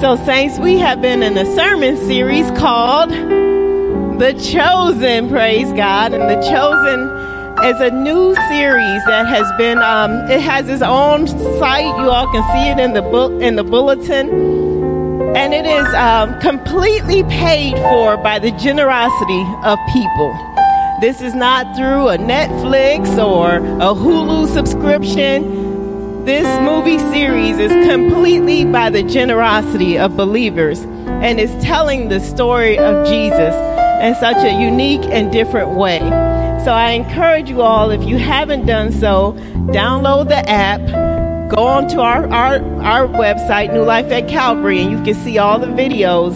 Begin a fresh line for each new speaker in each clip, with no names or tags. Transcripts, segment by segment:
So, Saints, we have been in a sermon series called The Chosen, praise God. And The Chosen is a new series that has been, um, it has its own site. You all can see it in the book, in the bulletin. And it is um, completely paid for by the generosity of people. This is not through a Netflix or a Hulu subscription. This movie series is completely by the generosity of believers and is telling the story of Jesus in such a unique and different way. So I encourage you all, if you haven't done so, download the app, go on to our, our, our website, New Life at Calvary, and you can see all the videos.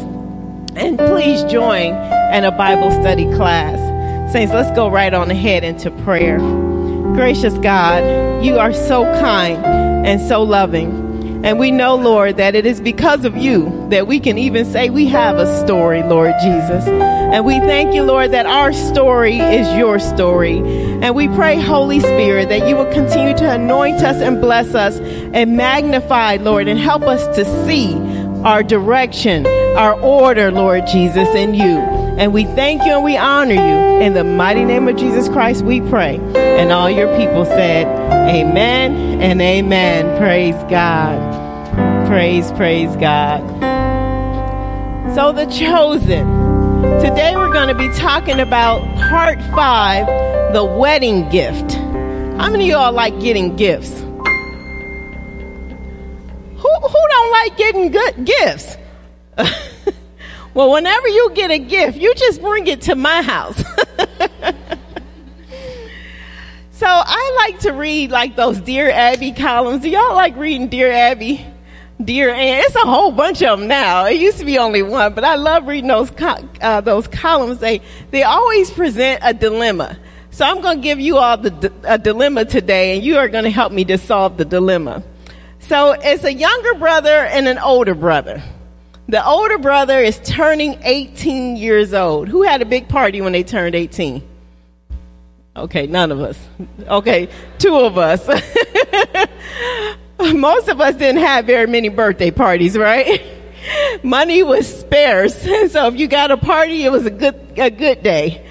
And please join in a Bible study class. Saints, let's go right on ahead into prayer. Gracious God, you are so kind and so loving. And we know, Lord, that it is because of you that we can even say we have a story, Lord Jesus. And we thank you, Lord, that our story is your story. And we pray, Holy Spirit, that you will continue to anoint us and bless us and magnify, Lord, and help us to see our direction, our order, Lord Jesus, in you. And we thank you and we honor you. In the mighty name of Jesus Christ, we pray. And all your people said, Amen and amen. Praise God. Praise, praise God. So, the chosen. Today we're going to be talking about part five the wedding gift. How many of y'all like getting gifts? Who, who don't like getting good gifts? Well, whenever you get a gift, you just bring it to my house. so I like to read like those Dear Abby columns. Do y'all like reading Dear Abby? Dear Anne, it's a whole bunch of them now. It used to be only one, but I love reading those co- uh, those columns. They they always present a dilemma. So I'm going to give you all the a dilemma today, and you are going to help me to solve the dilemma. So it's a younger brother and an older brother. The older brother is turning 18 years old. Who had a big party when they turned 18? Okay, none of us. Okay, two of us. Most of us didn't have very many birthday parties, right? Money was sparse, so if you got a party, it was a good a good day.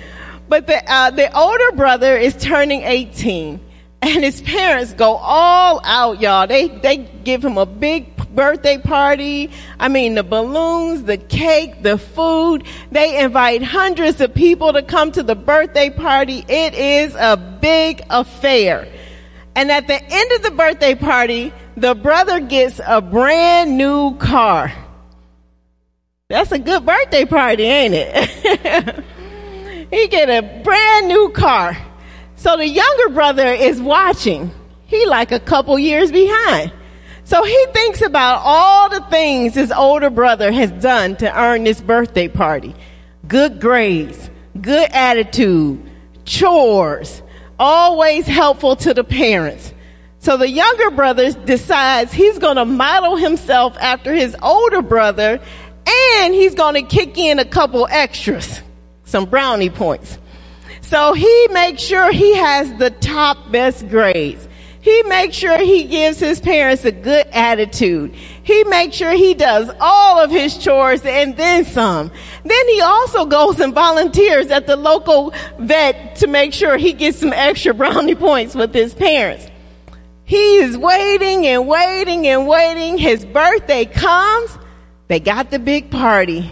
But the uh, the older brother is turning 18, and his parents go all out, y'all. They they give him a big birthday party. I mean, the balloons, the cake, the food. They invite hundreds of people to come to the birthday party. It is a big affair. And at the end of the birthday party, the brother gets a brand new car. That's a good birthday party, ain't it? he get a brand new car. So the younger brother is watching. He like a couple years behind. So he thinks about all the things his older brother has done to earn this birthday party. Good grades, good attitude, chores, always helpful to the parents. So the younger brother decides he's going to model himself after his older brother and he's going to kick in a couple extras, some brownie points. So he makes sure he has the top best grades. He makes sure he gives his parents a good attitude. He makes sure he does all of his chores and then some. Then he also goes and volunteers at the local vet to make sure he gets some extra brownie points with his parents. He is waiting and waiting and waiting. His birthday comes. They got the big party.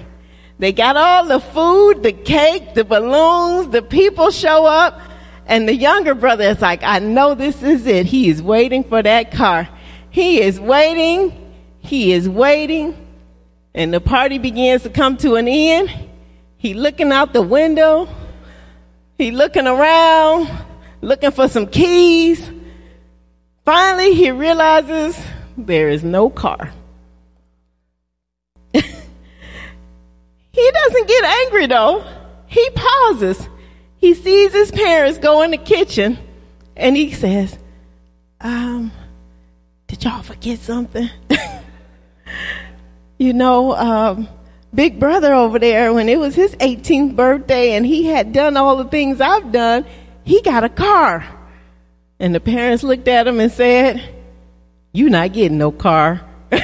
They got all the food, the cake, the balloons, the people show up. And the younger brother is like, I know this is it. He is waiting for that car. He is waiting. He is waiting. And the party begins to come to an end. He looking out the window. He looking around, looking for some keys. Finally, he realizes there is no car. he doesn't get angry though. He pauses he sees his parents go in the kitchen and he says, um, did y'all forget something? you know, um, big brother over there, when it was his 18th birthday and he had done all the things I've done, he got a car. And the parents looked at him and said, you not getting no car.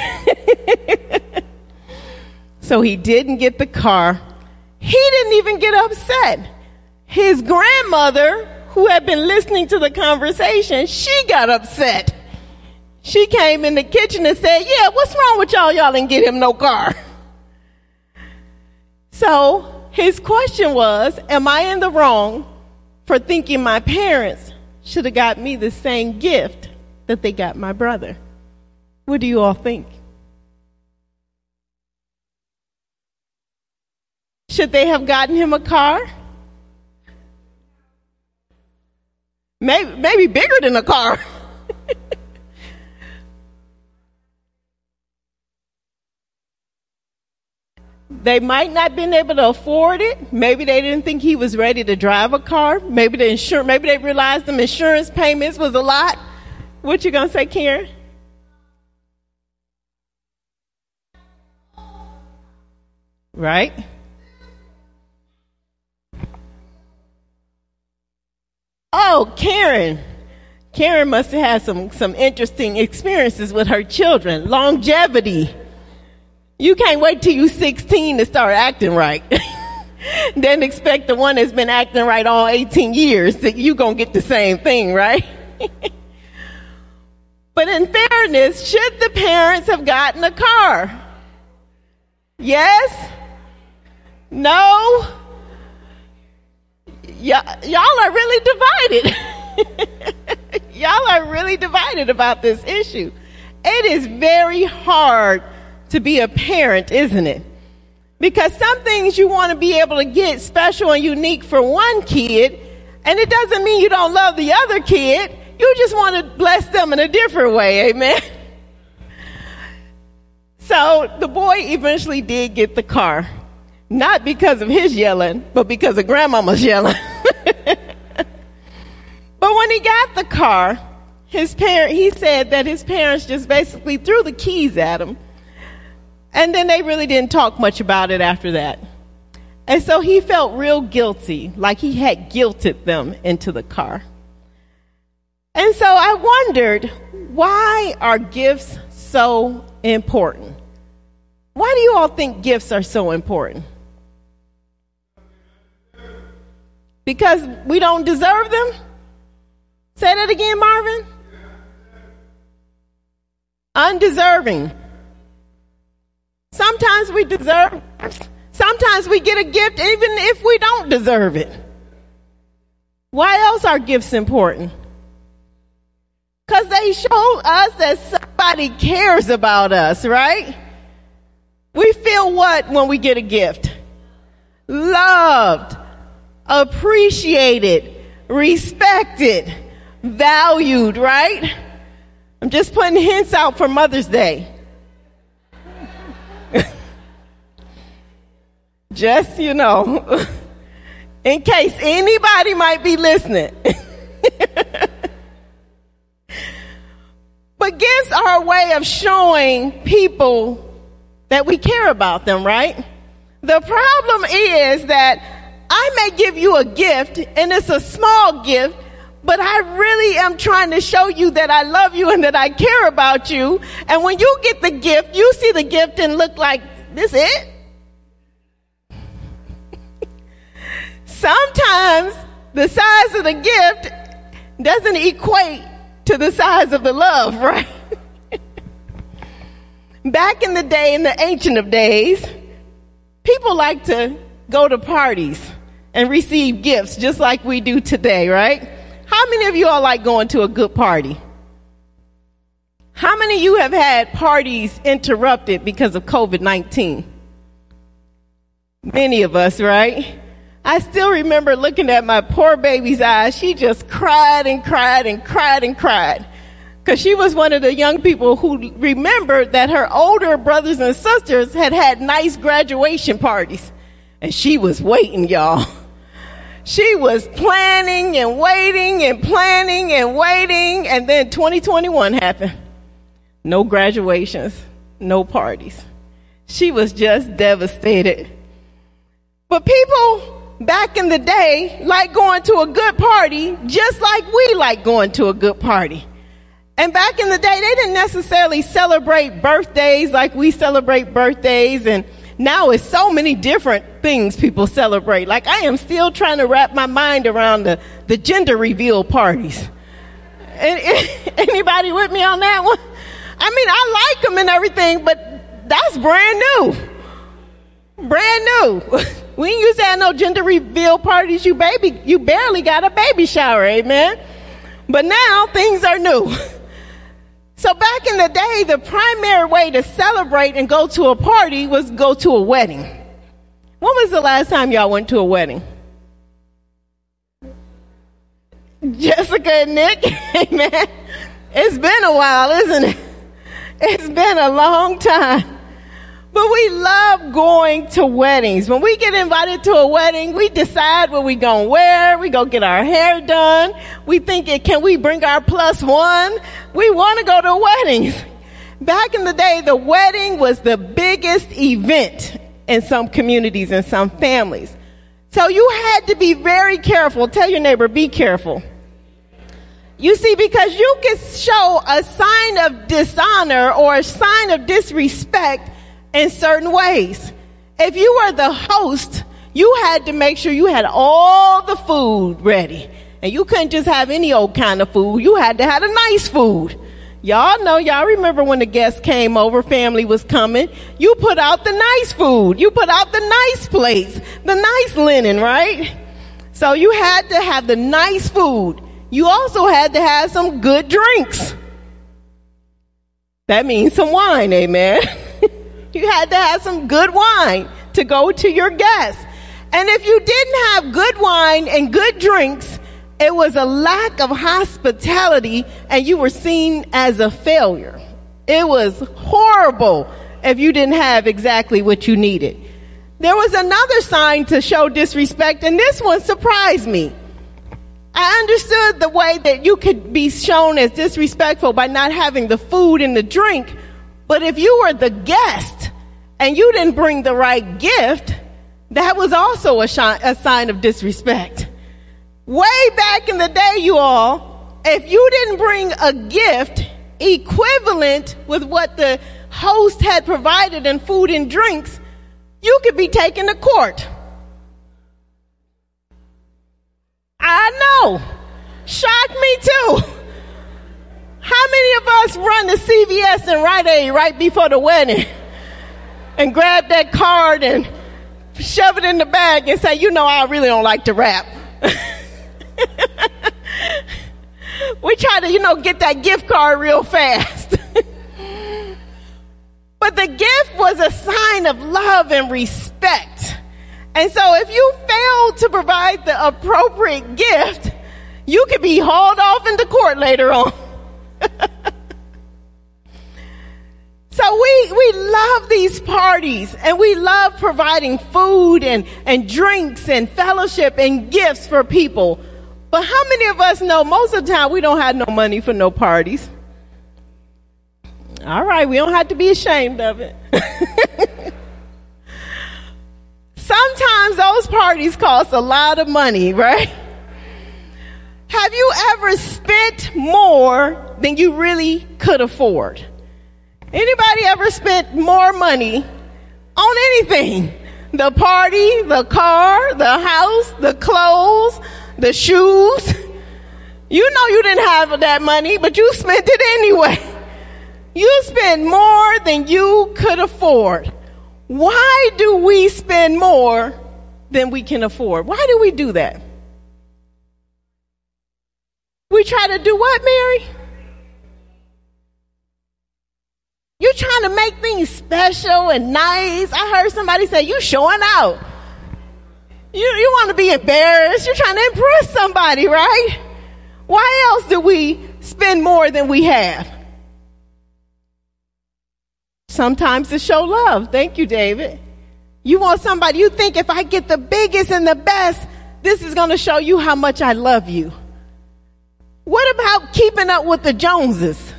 So he didn't get the car. He didn't even get upset. His grandmother, who had been listening to the conversation, she got upset. She came in the kitchen and said, Yeah, what's wrong with y'all? Y'all didn't get him no car. So his question was, Am I in the wrong for thinking my parents should have got me the same gift that they got my brother? What do you all think? Should they have gotten him a car? Maybe, maybe bigger than a car. they might not been able to afford it. Maybe they didn't think he was ready to drive a car. Maybe the insurance, maybe they realized the insurance payments was a lot. What you gonna say, Karen? Right? Oh, Karen. Karen must have had some, some interesting experiences with her children. Longevity. You can't wait till you're 16 to start acting right. then expect the one that's been acting right all 18 years that you gonna get the same thing, right? but in fairness, should the parents have gotten a car? Yes? No? Y- y'all are really divided. y'all are really divided about this issue. It is very hard to be a parent, isn't it? Because some things you want to be able to get special and unique for one kid, and it doesn't mean you don't love the other kid. You just want to bless them in a different way. Amen. So the boy eventually did get the car. Not because of his yelling, but because of grandmama's yelling. but when he got the car, his parent, he said that his parents just basically threw the keys at him. And then they really didn't talk much about it after that. And so he felt real guilty, like he had guilted them into the car. And so I wondered, why are gifts so important? Why do you all think gifts are so important? Because we don't deserve them? Say that again, Marvin. Undeserving. Sometimes we deserve, sometimes we get a gift even if we don't deserve it. Why else are gifts important? Because they show us that somebody cares about us, right? We feel what when we get a gift? Loved appreciated, respected, valued, right? I'm just putting hints out for Mother's Day. just, you know, in case anybody might be listening. but gifts are a way of showing people that we care about them, right? The problem is that I may give you a gift and it's a small gift, but I really am trying to show you that I love you and that I care about you. And when you get the gift, you see the gift and look like, this it? Sometimes the size of the gift doesn't equate to the size of the love, right? Back in the day, in the ancient of days, people like to go to parties and receive gifts just like we do today, right? How many of you all like going to a good party? How many of you have had parties interrupted because of COVID 19? Many of us, right? I still remember looking at my poor baby's eyes. She just cried and cried and cried and cried. Because she was one of the young people who remembered that her older brothers and sisters had had nice graduation parties. And she was waiting, y'all. She was planning and waiting and planning and waiting, and then 2021 happened. No graduations, no parties. She was just devastated. But people back in the day like going to a good party just like we like going to a good party. And back in the day, they didn't necessarily celebrate birthdays like we celebrate birthdays and now it's so many different things people celebrate. Like I am still trying to wrap my mind around the, the gender reveal parties. Anybody with me on that one? I mean, I like them and everything, but that's brand new. Brand new. We ain't used to have no gender reveal parties. You baby, you barely got a baby shower, amen. But now things are new. So back in the day, the primary way to celebrate and go to a party was go to a wedding. When was the last time y'all went to a wedding? Jessica and Nick, amen. It's been a while, isn't it? It's been a long time. But we love going to weddings. When we get invited to a wedding, we decide what we gonna wear. We go get our hair done. We think, can we bring our plus one? We want to go to weddings. Back in the day, the wedding was the biggest event in some communities and some families. So you had to be very careful. Tell your neighbor, be careful. You see, because you can show a sign of dishonor or a sign of disrespect in certain ways. If you were the host, you had to make sure you had all the food ready. And you couldn't just have any old kind of food. You had to have a nice food. Y'all know, y'all remember when the guests came over, family was coming. You put out the nice food. You put out the nice plates, the nice linen, right? So you had to have the nice food. You also had to have some good drinks. That means some wine, amen. You had to have some good wine to go to your guests. And if you didn't have good wine and good drinks, it was a lack of hospitality and you were seen as a failure. It was horrible if you didn't have exactly what you needed. There was another sign to show disrespect and this one surprised me. I understood the way that you could be shown as disrespectful by not having the food and the drink, but if you were the guest and you didn't bring the right gift, that was also a, a sign of disrespect. Way back in the day, you all, if you didn't bring a gift equivalent with what the host had provided in food and drinks, you could be taken to court. I know. Shocked me too. How many of us run to CVS and Rite Aid right before the wedding and grab that card and shove it in the bag and say, you know, I really don't like to wrap. we try to, you know, get that gift card real fast. but the gift was a sign of love and respect. And so if you fail to provide the appropriate gift, you could be hauled off into court later on. we, love these parties and we love providing food and, and drinks and fellowship and gifts for people. But how many of us know most of the time we don't have no money for no parties? All right, we don't have to be ashamed of it. Sometimes those parties cost a lot of money, right? Have you ever spent more than you really could afford? Anybody ever spent more money on anything? The party, the car, the house, the clothes, the shoes. You know you didn't have that money, but you spent it anyway. You spent more than you could afford. Why do we spend more than we can afford? Why do we do that? We try to do what, Mary? You're trying to make things special and nice. I heard somebody say, you showing out. You, you want to be embarrassed. You're trying to impress somebody, right? Why else do we spend more than we have? Sometimes to show love. Thank you, David. You want somebody, you think if I get the biggest and the best, this is going to show you how much I love you. What about keeping up with the Joneses?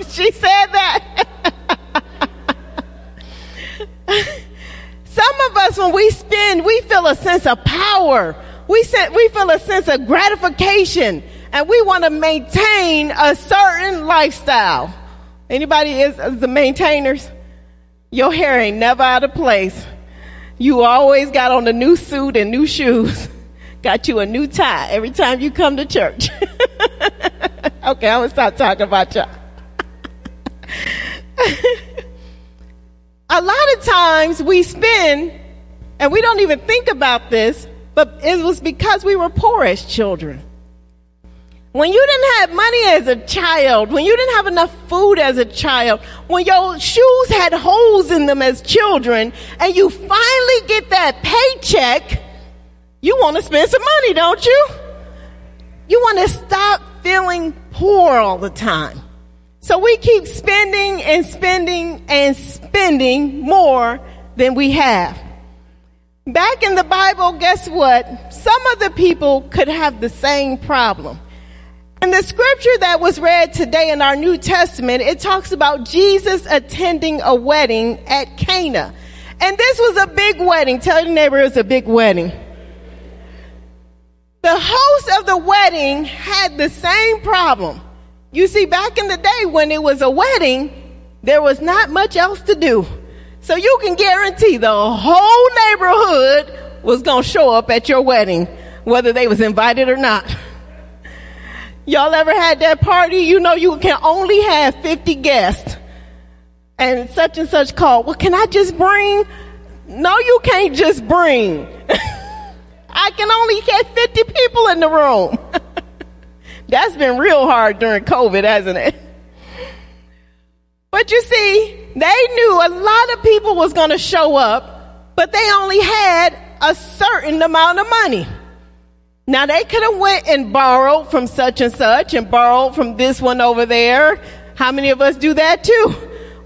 she said that. Some of us, when we spend, we feel a sense of power. We, we feel a sense of gratification and we want to maintain a certain lifestyle. Anybody is, is the maintainers? Your hair ain't never out of place. You always got on a new suit and new shoes. Got you a new tie every time you come to church. okay, I'm gonna stop talking about y'all. a lot of times we spend, and we don't even think about this, but it was because we were poor as children. When you didn't have money as a child, when you didn't have enough food as a child, when your shoes had holes in them as children, and you finally get that paycheck, you want to spend some money, don't you? You want to stop feeling poor all the time. So we keep spending and spending and spending more than we have. Back in the Bible, guess what? Some of the people could have the same problem. In the scripture that was read today in our New Testament, it talks about Jesus attending a wedding at Cana. And this was a big wedding. Tell your neighbor it was a big wedding. The host of the wedding had the same problem. You see, back in the day when it was a wedding, there was not much else to do. So you can guarantee the whole neighborhood was going to show up at your wedding, whether they was invited or not. Y'all ever had that party? You know you can only have 50 guests. And such and such call. Well, can I just bring? No, you can't just bring. I can only get 50 people in the room. That's been real hard during COVID, hasn't it? But you see, they knew a lot of people was going to show up, but they only had a certain amount of money. Now they could have went and borrowed from such and such and borrowed from this one over there. How many of us do that too?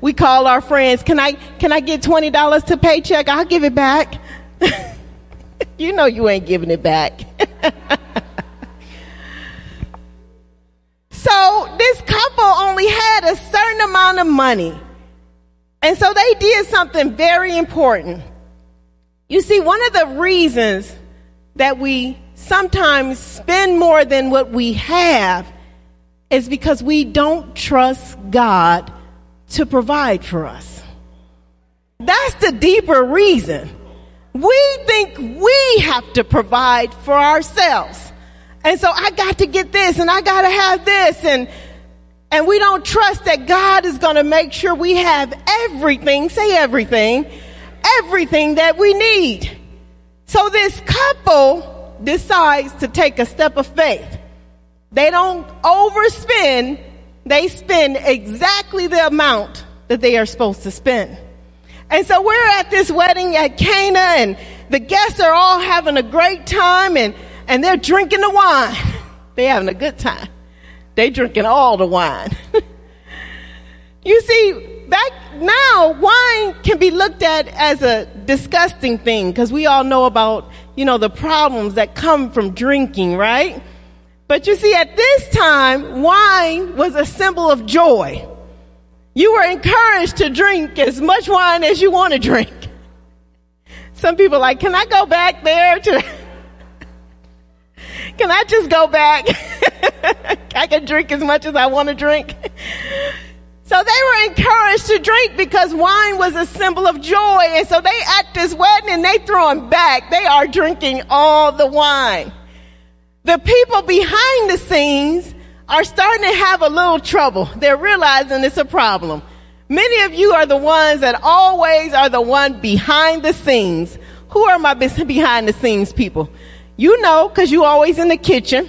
We call our friends, can I, can I get $20 to paycheck? I'll give it back. you know you ain't giving it back. So this couple only had a certain amount of money. And so they did something very important. You see, one of the reasons that we sometimes spend more than what we have is because we don't trust God to provide for us. That's the deeper reason. We think we have to provide for ourselves. And so I got to get this and I got to have this and and we don't trust that God is going to make sure we have everything, say everything, everything that we need. So this couple decides to take a step of faith. They don't overspend, they spend exactly the amount that they are supposed to spend. And so we're at this wedding at Cana and the guests are all having a great time and and they're drinking the wine. They're having a good time. They drinking all the wine. you see, back now, wine can be looked at as a disgusting thing because we all know about, you know, the problems that come from drinking, right? But you see, at this time, wine was a symbol of joy. You were encouraged to drink as much wine as you want to drink. Some people like, can I go back there to can I just go back? I can drink as much as I want to drink. So they were encouraged to drink because wine was a symbol of joy. And so they at this wedding and they throw throwing back. They are drinking all the wine. The people behind the scenes are starting to have a little trouble. They're realizing it's a problem. Many of you are the ones that always are the one behind the scenes. Who are my behind the scenes people? You know, cause you always in the kitchen.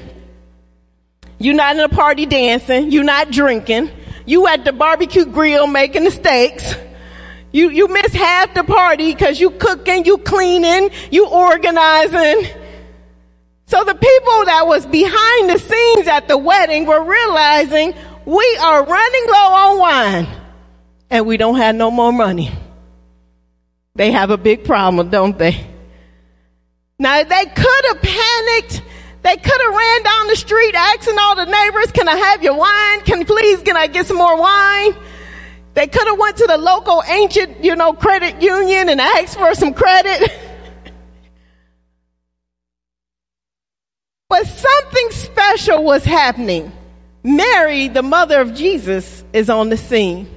You're not in a party dancing. You're not drinking. You at the barbecue grill making the steaks. You, you miss half the party cause you cooking, you cleaning, you organizing. So the people that was behind the scenes at the wedding were realizing we are running low on wine and we don't have no more money. They have a big problem, don't they? Now they could have panicked. They could have ran down the street asking all the neighbors, can I have your wine? Can please, can I get some more wine? They could have went to the local ancient, you know, credit union and asked for some credit. but something special was happening. Mary, the mother of Jesus, is on the scene.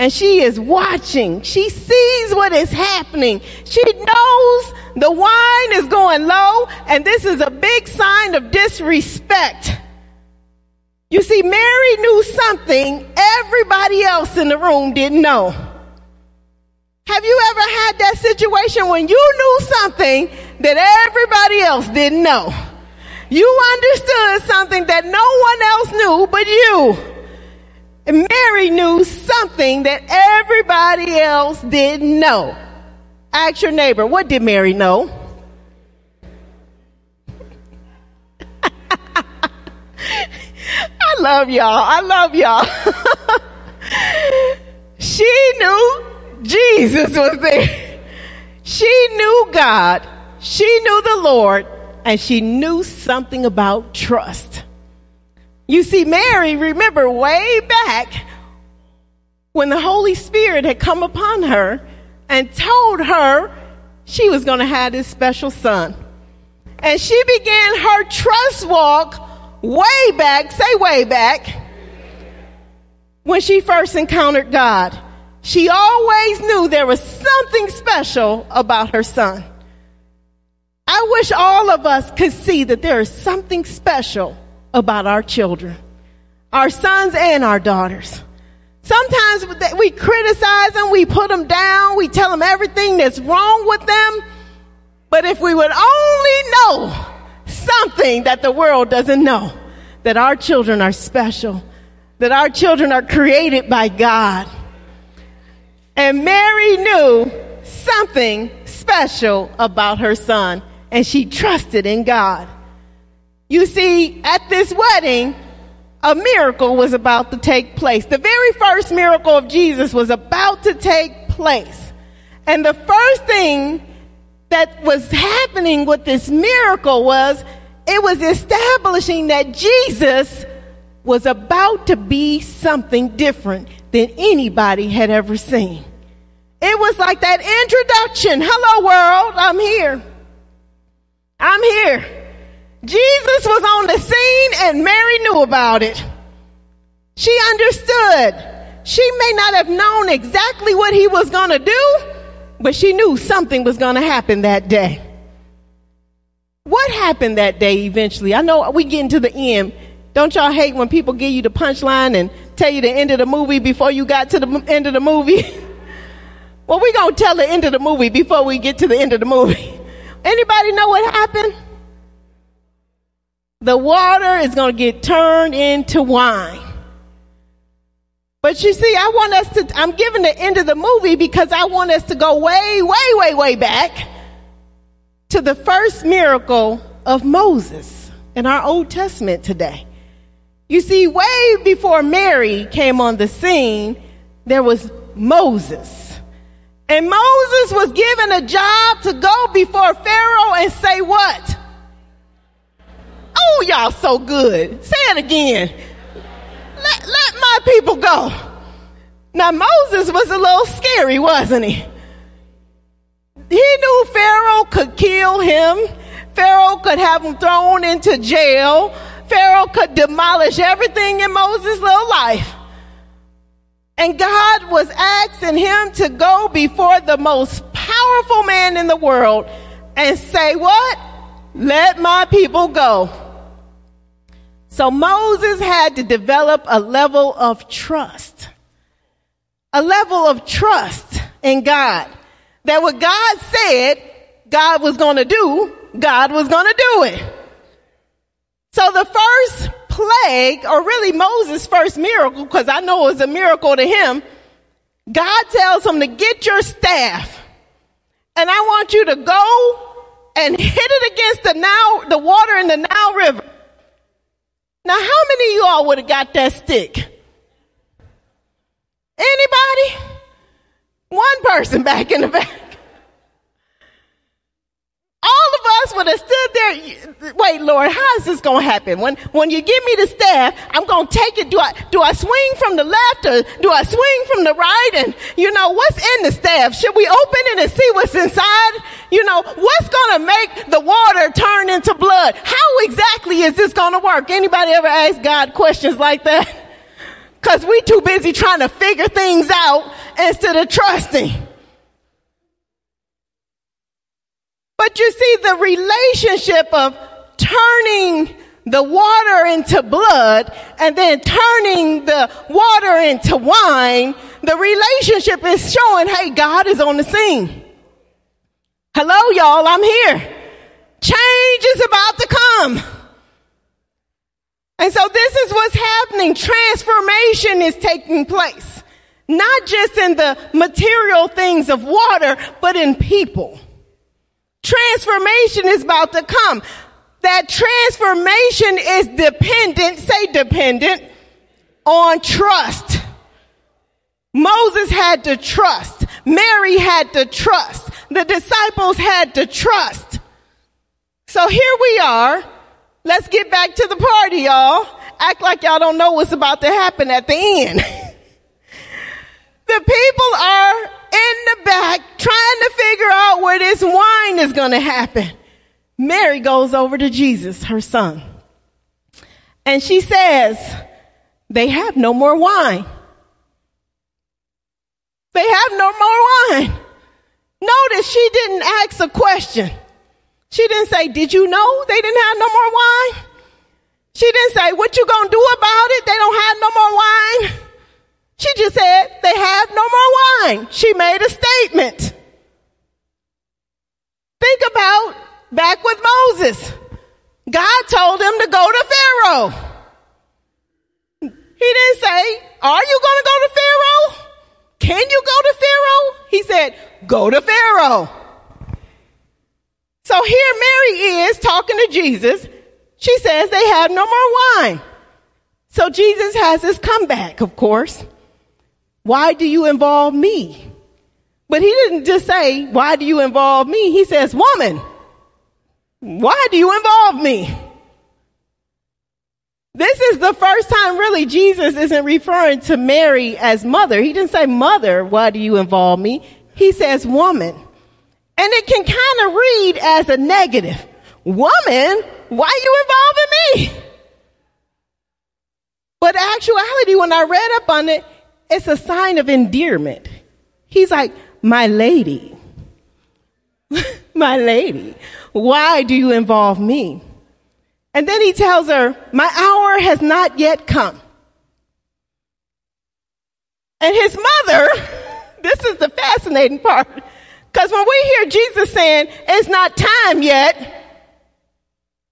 And she is watching. She sees what is happening. She knows the wine is going low and this is a big sign of disrespect. You see, Mary knew something everybody else in the room didn't know. Have you ever had that situation when you knew something that everybody else didn't know? You understood something that no one else knew but you. Mary knew something that everybody else didn't know. Ask your neighbor, what did Mary know? I love y'all. I love y'all. she knew Jesus was there. She knew God. She knew the Lord and she knew something about trust. You see, Mary, remember way back when the Holy Spirit had come upon her and told her she was going to have this special son. And she began her trust walk way back, say way back, when she first encountered God. She always knew there was something special about her son. I wish all of us could see that there is something special about our children, our sons and our daughters. Sometimes we criticize them, we put them down, we tell them everything that's wrong with them. But if we would only know something that the world doesn't know, that our children are special, that our children are created by God. And Mary knew something special about her son, and she trusted in God. You see, at this wedding, a miracle was about to take place. The very first miracle of Jesus was about to take place. And the first thing that was happening with this miracle was it was establishing that Jesus was about to be something different than anybody had ever seen. It was like that introduction. Hello world, I'm here. I'm here. Jesus was on the scene and Mary knew about it. She understood. She may not have known exactly what he was going to do, but she knew something was going to happen that day. What happened that day eventually? I know we get into the end. Don't y'all hate when people give you the punchline and tell you the end of the movie before you got to the end of the movie? well, we're going to tell the end of the movie before we get to the end of the movie. Anybody know what happened? The water is going to get turned into wine. But you see, I want us to, I'm giving the end of the movie because I want us to go way, way, way, way back to the first miracle of Moses in our Old Testament today. You see, way before Mary came on the scene, there was Moses. And Moses was given a job to go before Pharaoh and say what? Oh, y'all so good. Say it again. Let, let my people go. Now Moses was a little scary, wasn't he? He knew Pharaoh could kill him. Pharaoh could have him thrown into jail. Pharaoh could demolish everything in Moses' little life. And God was asking him to go before the most powerful man in the world and say, what? Let my people go. So Moses had to develop a level of trust. A level of trust in God. That what God said God was going to do, God was going to do it. So the first plague, or really Moses' first miracle, because I know it was a miracle to him, God tells him to get your staff. And I want you to go and hit it against the now, the water in the Nile River. Now, how many of y'all would have got that stick? Anybody? One person back in the back. Of us would have stood there. Wait, Lord, how is this going to happen? When, when you give me the staff, I'm going to take it. Do I, do I swing from the left or do I swing from the right? And, you know, what's in the staff? Should we open it and see what's inside? You know, what's going to make the water turn into blood? How exactly is this going to work? Anybody ever ask God questions like that? Cause we too busy trying to figure things out instead of trusting. But you see the relationship of turning the water into blood and then turning the water into wine, the relationship is showing, hey, God is on the scene. Hello, y'all, I'm here. Change is about to come. And so this is what's happening. Transformation is taking place. Not just in the material things of water, but in people. Transformation is about to come. That transformation is dependent, say dependent, on trust. Moses had to trust. Mary had to trust. The disciples had to trust. So here we are. Let's get back to the party, y'all. Act like y'all don't know what's about to happen at the end. the people are in the back trying to figure out where this wine is going to happen. Mary goes over to Jesus, her son, and she says, they have no more wine. They have no more wine. Notice she didn't ask a question. She didn't say, did you know they didn't have no more wine? She didn't say, what you gonna do about it? They don't have no more wine. She just said, they have no more wine. She made a statement. Think about back with Moses. God told him to go to Pharaoh. He didn't say, are you gonna go to Pharaoh? Can you go to Pharaoh? He said, go to Pharaoh. So here Mary is talking to Jesus. She says they have no more wine. So Jesus has his comeback, of course. Why do you involve me? But he didn't just say, why do you involve me? He says, woman, why do you involve me? This is the first time really Jesus isn't referring to Mary as mother. He didn't say mother, why do you involve me? He says woman. And it can kind of read as a negative. Woman, why are you involving me? But actuality, when I read up on it, it's a sign of endearment. He's like, my lady, my lady, why do you involve me? And then he tells her, my hour has not yet come. And his mother, this is the fascinating part, because when we hear Jesus saying, it's not time yet,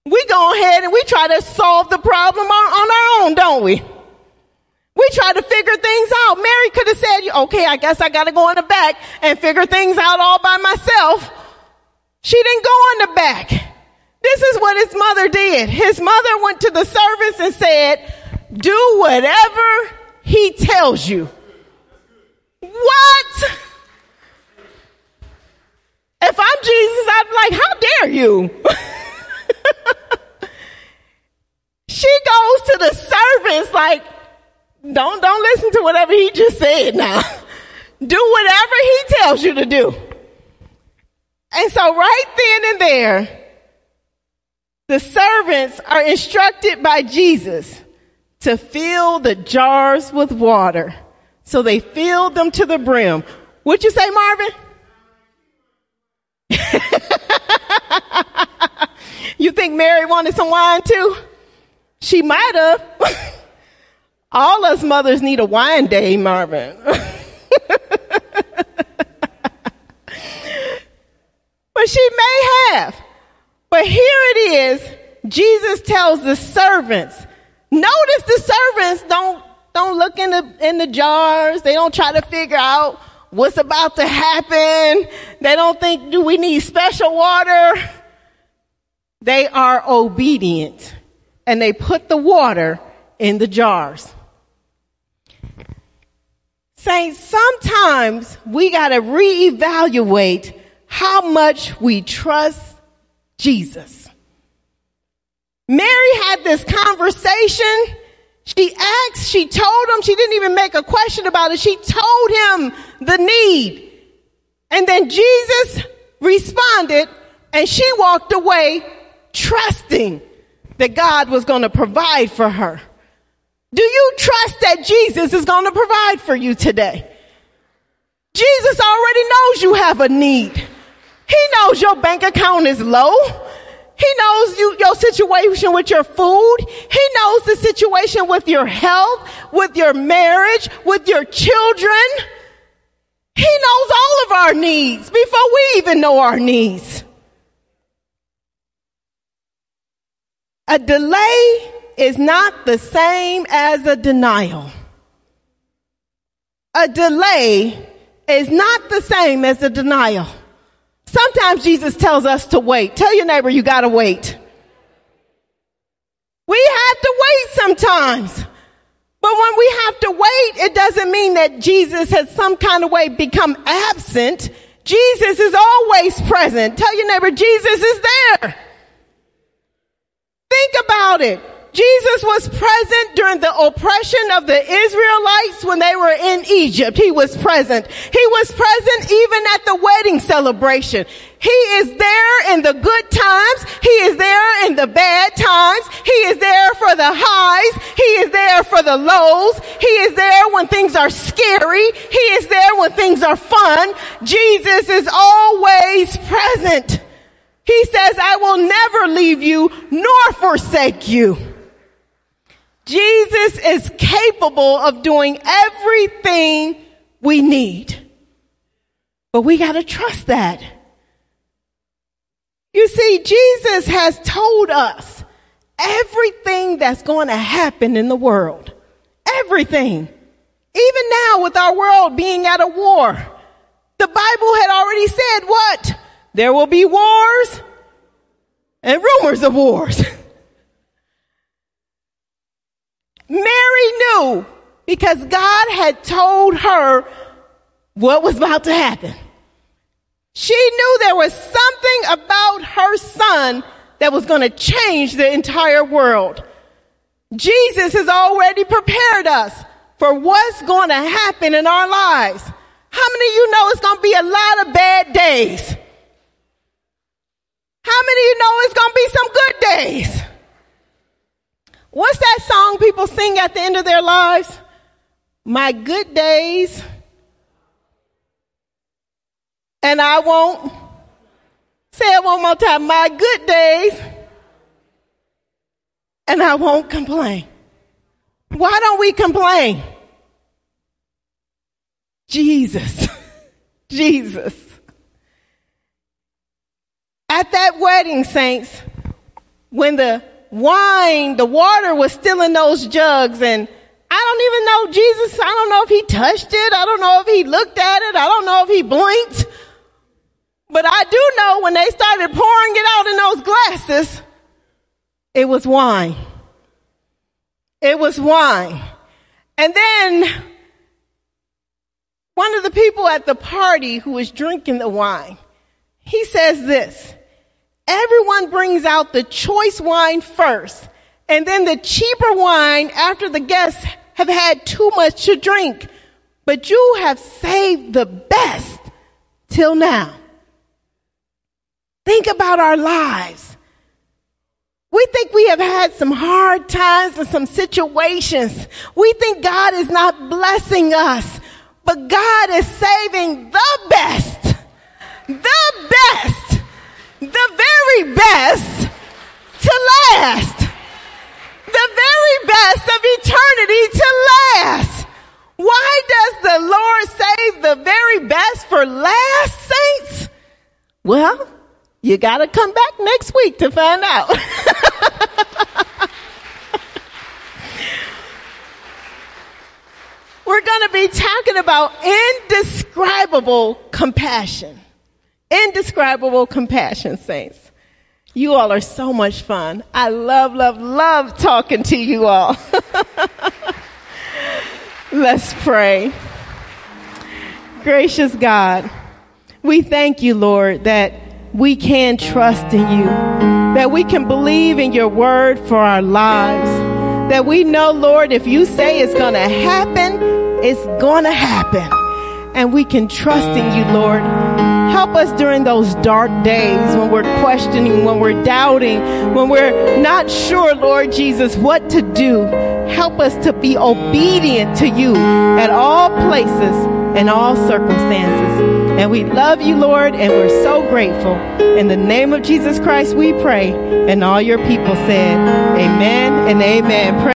we go ahead and we try to solve the problem on, on our own, don't we? We try to figure things out. Mary could have said, okay, I guess I gotta go in the back and figure things out all by myself. She didn't go in the back. This is what his mother did. His mother went to the servants and said, do whatever he tells you. What? If I'm Jesus, I'd be like, how dare you? she goes to the servants like, don't, don't listen to whatever he just said now. do whatever he tells you to do. And so right then and there, the servants are instructed by Jesus to fill the jars with water. So they filled them to the brim. Would you say, Marvin? you think Mary wanted some wine too? She might have. All us mothers need a wine day, Marvin. but she may have. But here it is. Jesus tells the servants. Notice the servants don't, don't look in the, in the jars. They don't try to figure out what's about to happen. They don't think, do we need special water? They are obedient and they put the water in the jars. Saints, sometimes we gotta reevaluate how much we trust Jesus. Mary had this conversation she asked, she told him, she didn't even make a question about it. She told him the need. And then Jesus responded and she walked away trusting that God was going to provide for her. Do you trust that Jesus is going to provide for you today? Jesus already knows you have a need. He knows your bank account is low. He knows you, your situation with your food. He knows the situation with your health, with your marriage, with your children. He knows all of our needs before we even know our needs. A delay is not the same as a denial. A delay is not the same as a denial. Sometimes Jesus tells us to wait. Tell your neighbor you gotta wait. We have to wait sometimes. But when we have to wait, it doesn't mean that Jesus has some kind of way become absent. Jesus is always present. Tell your neighbor, Jesus is there. Think about it. Jesus was present during the oppression of the Israelites when they were in Egypt. He was present. He was present even at the wedding celebration. He is there in the good times. He is there in the bad times. He is there for the highs. He is there for the lows. He is there when things are scary. He is there when things are fun. Jesus is always present. He says, I will never leave you nor forsake you. Jesus is capable of doing everything we need. But we got to trust that. You see, Jesus has told us everything that's going to happen in the world. Everything. Even now with our world being at a war, the Bible had already said what? There will be wars and rumors of wars. Mary knew because God had told her what was about to happen. She knew there was something about her son that was going to change the entire world. Jesus has already prepared us for what's going to happen in our lives. How many of you know it's going to be a lot of bad days? How many of you know it's going to be some good days? What's that song people sing at the end of their lives? My good days. And I won't say it one more time. My good days. And I won't complain. Why don't we complain? Jesus. Jesus. At that wedding, saints, when the wine, the water was still in those jugs and I don't even know Jesus. I don't know if he touched it. I don't know if he looked at it. I don't know if he blinked. But I do know when they started pouring it out in those glasses, it was wine. It was wine. And then one of the people at the party who was drinking the wine, he says this, everyone brings out the choice wine first and then the cheaper wine after the guests have had too much to drink. But you have saved the best till now. Think about our lives. We think we have had some hard times and some situations. We think God is not blessing us, but God is saving the best, the best the very best to last. The very best of eternity to last. Why does the Lord save the very best for last, saints? Well, you gotta come back next week to find out. We're gonna be talking about indescribable compassion. Indescribable compassion, saints. You all are so much fun. I love, love, love talking to you all. Let's pray. Gracious God, we thank you, Lord, that we can trust in you, that we can believe in your word for our lives, that we know, Lord, if you say it's going to happen, it's going to happen. And we can trust in you, Lord Help us during those dark days when we're questioning, when we're doubting, when we're not sure, Lord Jesus, what to do. help us to be obedient to you at all places and all circumstances. And we love you, Lord, and we're so grateful. In the name of Jesus Christ, we pray. And all your people said, Amen and amen.